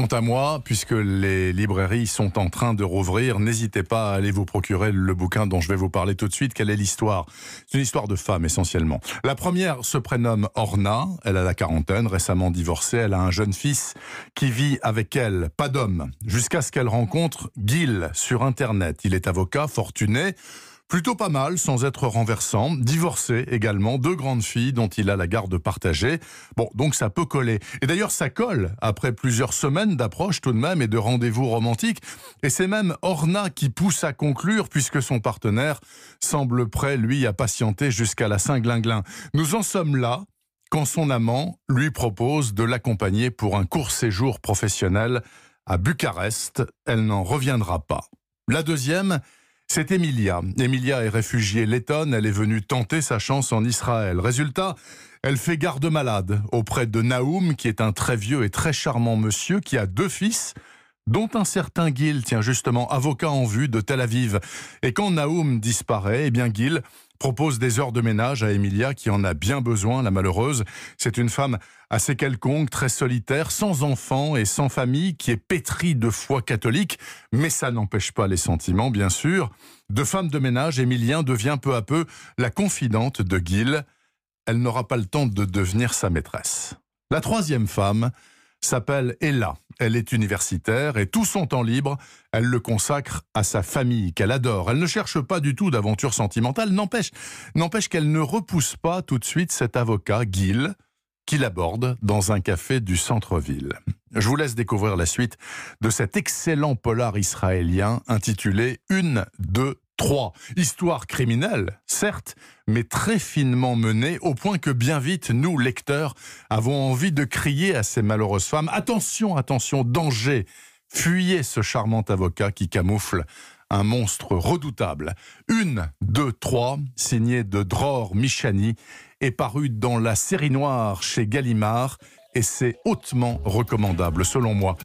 quant à moi, puisque les librairies sont en train de rouvrir, n'hésitez pas à aller vous procurer le bouquin dont je vais vous parler tout de suite. Quelle est l'histoire? C'est une histoire de femmes essentiellement. La première se prénomme Orna, elle a la quarantaine, récemment divorcée, elle a un jeune fils qui vit avec elle, pas d'homme, jusqu'à ce qu'elle rencontre Gil sur Internet. Il est avocat, fortuné, Plutôt pas mal, sans être renversant. Divorcé également, deux grandes filles dont il a la garde partagée. Bon, donc ça peut coller. Et d'ailleurs, ça colle après plusieurs semaines d'approche tout de même et de rendez-vous romantiques. Et c'est même Orna qui pousse à conclure puisque son partenaire semble prêt, lui, à patienter jusqu'à la Saint-Glinglin. Nous en sommes là quand son amant lui propose de l'accompagner pour un court séjour professionnel à Bucarest. Elle n'en reviendra pas. La deuxième, c'est Emilia. Emilia est réfugiée lettonne, elle est venue tenter sa chance en Israël. Résultat, elle fait garde malade auprès de Naoum, qui est un très vieux et très charmant monsieur qui a deux fils, dont un certain Gil, tient justement, avocat en vue de Tel Aviv. Et quand Naoum disparaît, eh bien Gil propose des heures de ménage à Emilia qui en a bien besoin, la malheureuse. C'est une femme assez quelconque, très solitaire, sans enfants et sans famille, qui est pétrie de foi catholique, mais ça n'empêche pas les sentiments, bien sûr. De femme de ménage, Emilien devient peu à peu la confidente de Gil. Elle n'aura pas le temps de devenir sa maîtresse. La troisième femme, s'appelle Ella. Elle est universitaire et tout son temps libre, elle le consacre à sa famille qu'elle adore. Elle ne cherche pas du tout d'aventure sentimentale, n'empêche, n'empêche qu'elle ne repousse pas tout de suite cet avocat, Gil, qui l'aborde dans un café du centre-ville. Je vous laisse découvrir la suite de cet excellent polar israélien intitulé Une, deux, 3. Histoire criminelle, certes, mais très finement menée, au point que bien vite, nous, lecteurs, avons envie de crier à ces malheureuses femmes Attention, attention, danger Fuyez ce charmant avocat qui camoufle un monstre redoutable. Une, deux, trois, signé de Dror Michani, est paru dans la série noire chez Gallimard et c'est hautement recommandable selon moi.